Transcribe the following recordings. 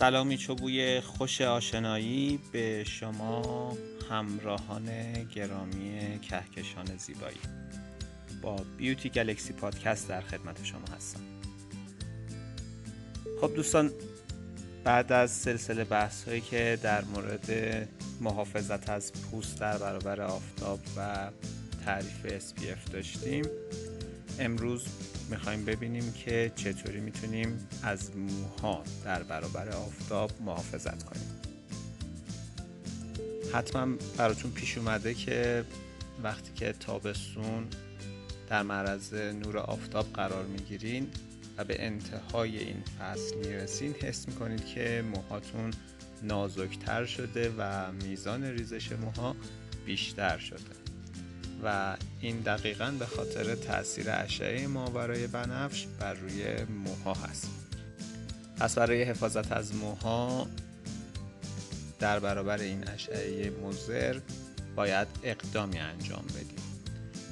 سلامی چوبوی خوش آشنایی به شما همراهان گرامی کهکشان زیبایی. با بیوتی گلکسی پادکست در خدمت شما هستم. خب دوستان بعد از سلسله بحث هایی که در مورد محافظت از پوست در برابر آفتاب و تعریف SPF داشتیم امروز می‌خوایم ببینیم که چطوری می‌تونیم از موها در برابر آفتاب محافظت کنیم. حتما براتون پیش اومده که وقتی که تابستون در معرض نور آفتاب قرار می‌گیرین و به انتهای این فصل می‌رسین حس می‌کنید که موهاتون نازکتر شده و میزان ریزش موها بیشتر شده. و این دقیقا به خاطر تاثیر اشعه برای بنفش بر روی موها هست. پس برای حفاظت از موها در برابر این اشعه مزر باید اقدامی انجام بدیم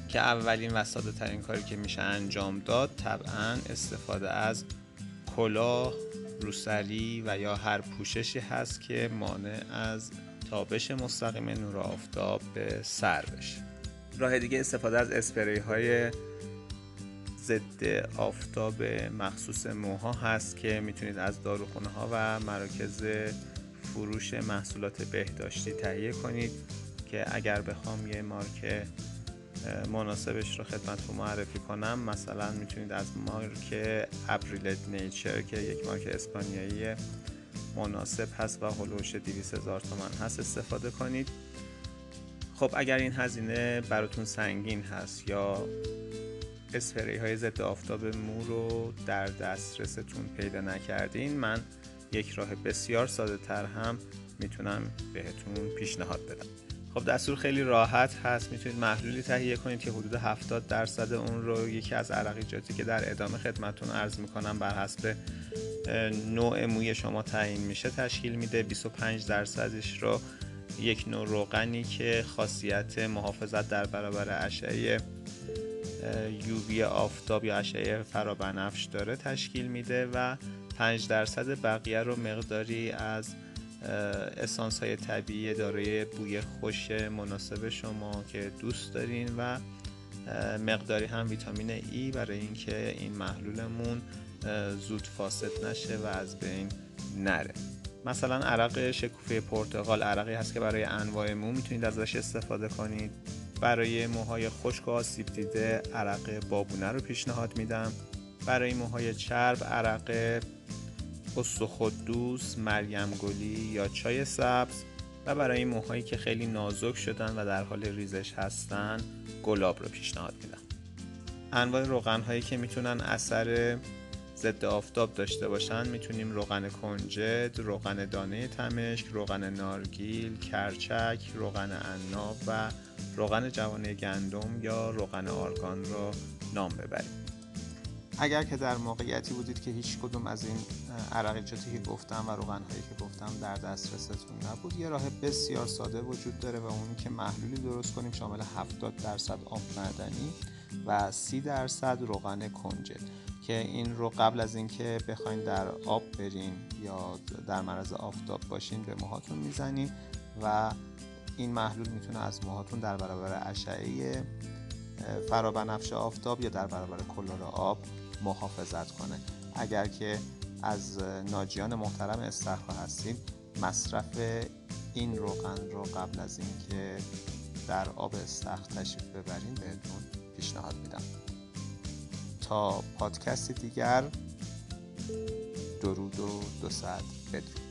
که اولین و ساده ترین کاری که میشه انجام داد طبعا استفاده از کلاه روسری و یا هر پوششی هست که مانع از تابش مستقیم نور آفتاب به سر بشه. راه دیگه استفاده از اسپری های ضد آفتاب مخصوص موها هست که می‌تونید از داروخونه ها و مراکز فروش محصولات بهداشتی تهیه کنید که اگر بخوام یه مارک مناسبش رو خدمتتون معرفی کنم مثلا می‌تونید از مارک ابریلت نیچر که یک مارک اسپانیایی مناسب هست و هلوش 200 هزار تومن هست استفاده کنید. خب اگر این هزینه براتون سنگین هست یا اسپری های ضد آفتاب مو رو در دسترستون پیدا نکردین من یک راه بسیار ساده تر هم می‌تونم بهتون پیشنهاد بدم. خب دستور خیلی راحت هست. می‌تونید محلولی تهیه کنید که حدود 70 درصد اون رو یکی از عرقیجاتی که در ادامه خدمتون عرض می‌کنم بر حسب نوع موی شما تعیین میشه تشکیل میده. 25 درصدش رو یک نوع روغنی که خاصیت محافظت در برابر اشعه یووی آفتاب یا اشعه فرابنفش داره تشکیل میده و 5 درصد بقیه رو مقداری از اسانس های طبیعی دارای بوی خوش مناسب شما که دوست دارین و مقداری هم ویتامین ای برای اینکه این محلولمون زود فاسد نشه و از بین نره. مثلا عرق شکوفه پرتقال عرقی هست که برای انواع مو می‌تونید ازش استفاده کنید. برای موهای خشک و آسیب دیده عرق بابونه رو پیشنهاد میدم. برای موهای چرب عرق استخدوس، مریم گلی یا چای سبز و برای موهایی که خیلی نازک شدن و در حال ریزش هستن گلاب رو پیشنهاد میدم. انواع روغن هایی که می‌تونن اثر ضد آفتاب داشته باشن می‌تونیم روغن کنجد، روغن دانه تمشک، روغن نارگیل، کرچک، روغن عناب و روغن جوانه گندم یا روغن آرگان رو نام ببریم. اگر که در موقعیتی بودید که هیچ کدوم از این عرقیجاتی که گفتم و روغن هایی که گفتم در دسترستون نبود یه راه بسیار ساده وجود داره و اون که محلولی درست کنیم شامل 70 درصد آب معدنی و 30 درصد روغن کنجد. که این رو قبل از اینکه بخواین در آب برین یا در معرض آفتاب باشین به موهاتون می‌زنین و این محلول می‌تونه از موهاتون در برابر اشعه فرابنفش آفتاب یا در برابر کلور آب محافظت کنه. اگر که از ناجیان محترم استخر هستید مصرف این روغن رو قبل از اینکه در آب استخر تشریف ببرین بهتون پیشنهاد میدم. تا پادکست دیگر. درود و دو ساعت بدرود.